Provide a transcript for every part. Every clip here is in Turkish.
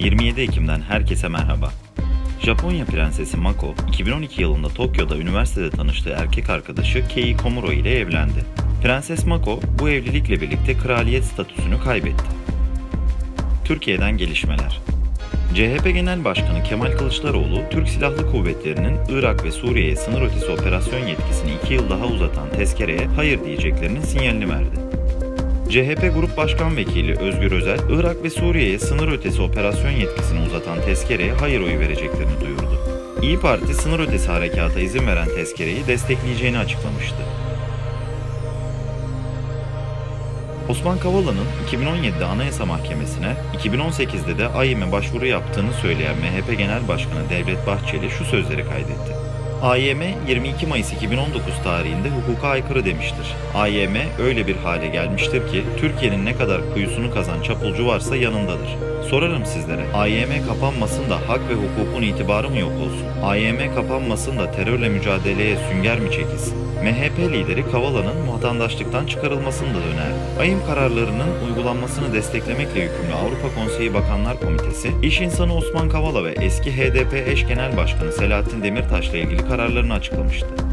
27 Ekim'den herkese merhaba. Japonya prensesi Mako, 2012 yılında Tokyo'da üniversitede tanıştığı erkek arkadaşı Kei Komuro ile evlendi. Prenses Mako bu evlilikle birlikte kraliyet statüsünü kaybetti. Türkiye'den gelişmeler. CHP Genel Başkanı Kemal Kılıçdaroğlu, Türk Silahlı Kuvvetleri'nin Irak ve Suriye'ye sınır ötesi operasyon yetkisini 2 yıl daha uzatan tezkereye hayır diyeceklerinin sinyalini verdi. CHP Grup Başkan Vekili Özgür Özel, Irak ve Suriye'ye sınır ötesi operasyon yetkisini uzatan tezkereye hayır oyu vereceklerini duyurdu. İyi Parti sınır ötesi harekata izin veren tezkereyi destekleyeceğini açıklamıştı. Osman Kavala'nın 2017'de Anayasa Mahkemesi'ne, 2018'de de AYİM'e başvuru yaptığını söyleyen MHP Genel Başkanı Devlet Bahçeli şu sözleri kaydetti. AYM 22 Mayıs 2019 tarihinde hukuka aykırı demiştir. AYM öyle bir hale gelmiştir ki Türkiye'nin ne kadar kuyusunu kazan çapulcu varsa yanındadır. Sorarım sizlere. AYM kapanmasın da hak ve hukukun itibarı mı yok olsun? AYM kapanmasın da terörle mücadeleye sünger mi çekilsin? MHP lideri Kavala'nın vatandaşlıktan çıkarılmasını da önerdi. AYİM kararlarının uygulanmasını desteklemekle yükümlü Avrupa Konseyi Bakanlar Komitesi, iş insanı Osman Kavala ve eski HDP eş genel başkanı Selahattin Demirtaş'la ilgili kararlarını açıklamıştı.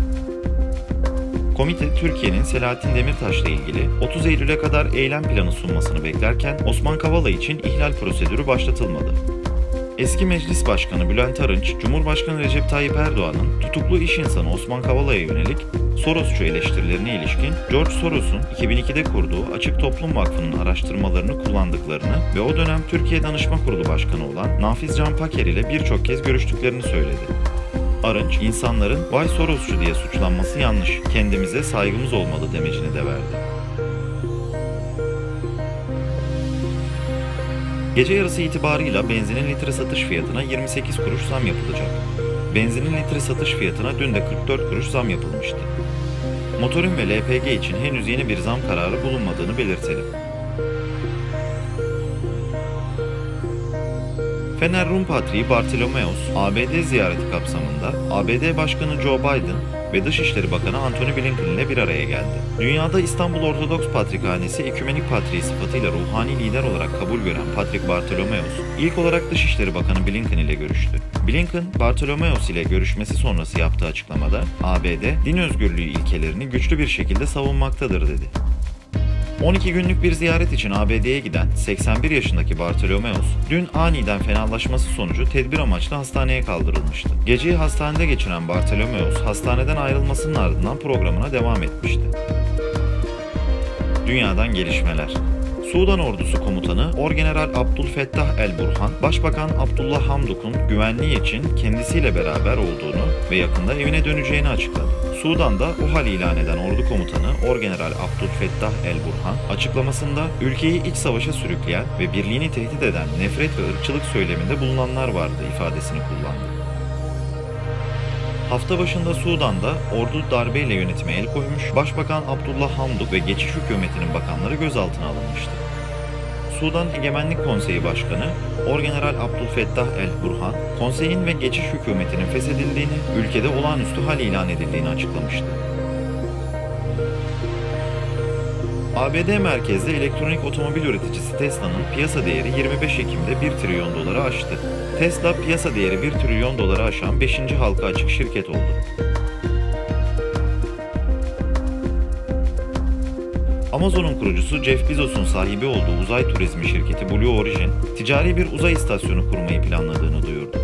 Komite Türkiye'nin Selahattin Demirtaş'la ilgili 30 Eylül'e kadar eylem planı sunmasını beklerken Osman Kavala için ihlal prosedürü başlatılmadı. Eski Meclis Başkanı Bülent Arınç, Cumhurbaşkanı Recep Tayyip Erdoğan'ın tutuklu iş insanı Osman Kavala'ya yönelik Sorosçu eleştirilerine ilişkin George Soros'un 2002'de kurduğu Açık Toplum Vakfı'nın araştırmalarını kullandıklarını ve o dönem Türkiye Danışma Kurulu Başkanı olan Nafiz Can Paker ile birçok kez görüştüklerini söyledi. Arınç, insanların vay Sorosçu diye suçlanması yanlış, kendimize saygımız olmalı demecini de verdi. Gece yarısı itibarıyla benzinin litre satış fiyatına 28 kuruş zam yapılacak. Benzinin litre satış fiyatına dün de 44 kuruş zam yapılmıştı. Motorin ve LPG için henüz yeni bir zam kararı bulunmadığını belirtelim. Fener Rum Patriği Bartolomeos, ABD ziyareti kapsamında ABD Başkanı Joe Biden ve Dışişleri Bakanı Antony Blinken ile bir araya geldi. Dünyada İstanbul Ortodoks Patrikhanesi Ekümenik Patriği sıfatıyla ruhani lider olarak kabul gören Patrik Bartolomeos, ilk olarak Dışişleri Bakanı Blinken ile görüştü. Blinken, Bartolomeos ile görüşmesi sonrası yaptığı açıklamada, ABD, din özgürlüğü ilkelerini güçlü bir şekilde savunmaktadır dedi. 12 günlük bir ziyaret için ABD'ye giden 81 yaşındaki Bartolomeos, dün aniden fenalaşması sonucu tedbir amaçlı hastaneye kaldırılmıştı. Geceyi hastanede geçiren Bartolomeos, hastaneden ayrılmasının ardından programına devam etmişti. Dünyadan gelişmeler Sudan Ordusu Komutanı Orgeneral Abdülfettah El-Burhan, Başbakan Abdullah Hamdok'un güvenliği için kendisiyle beraber olduğunu ve yakında evine döneceğini açıkladı. Sudan'da UHAL ilan eden ordu komutanı Orgeneral Abdülfettah El-Burhan, açıklamasında ülkeyi iç savaşa sürükleyen ve birliğini tehdit eden nefret ve ırkçılık söyleminde bulunanlar vardı ifadesini kullandı. Hafta başında Sudan'da ordu darbeyle yönetime el koymuş, Başbakan Abdullah Hamdok ve geçiş hükümetinin bakanları gözaltına alınmıştı. Sudan Egemenlik Konseyi Başkanı Orgeneral Abdülfettah El-Burhan, konseyin ve geçiş hükümetinin feshedildiğini, ülkede olağanüstü hal ilan edildiğini açıklamıştı. ABD merkezli elektronik otomobil üreticisi Tesla'nın piyasa değeri 25 Ekim'de 1 trilyon doları aştı. Tesla piyasa değeri 1 trilyon doları aşan 5. halka açık şirket oldu. Amazon'un kurucusu Jeff Bezos'un sahibi olduğu uzay turizmi şirketi Blue Origin, ticari bir uzay istasyonu kurmayı planladığını duyurdu.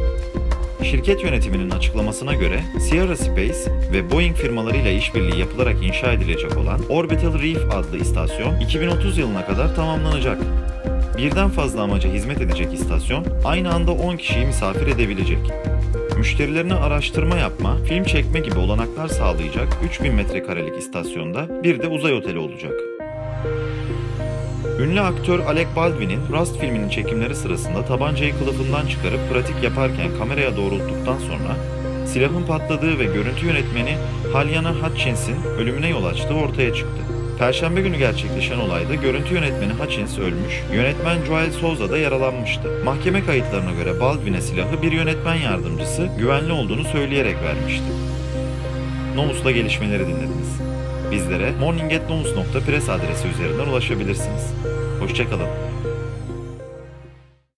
Şirket yönetiminin açıklamasına göre Sierra Space ve Boeing firmalarıyla işbirliği yapılarak inşa edilecek olan Orbital Reef adlı istasyon 2030 yılına kadar tamamlanacak. Birden fazla amaca hizmet edecek istasyon aynı anda 10 kişiyi misafir edebilecek. Müşterilerine araştırma yapma, film çekme gibi olanaklar sağlayacak 3000 metrekarelik istasyonda bir de uzay oteli olacak. Ünlü aktör Alec Baldwin'in Rust filminin çekimleri sırasında tabancayı kılıfından çıkarıp pratik yaparken kameraya doğrulttuktan sonra silahın patladığı ve görüntü yönetmeni Halyana Hutchins'in ölümüne yol açtığı ortaya çıktı. Perşembe günü gerçekleşen olayda görüntü yönetmeni Hutchins ölmüş, yönetmen Joel Souza da yaralanmıştı. Mahkeme kayıtlarına göre Baldwin'e silahı bir yönetmen yardımcısı güvenli olduğunu söyleyerek vermişti. Nomus'la gelişmeleri dinlediniz. Bizlere morningatnomus.press adresi üzerinden ulaşabilirsiniz. Hoşçakalın.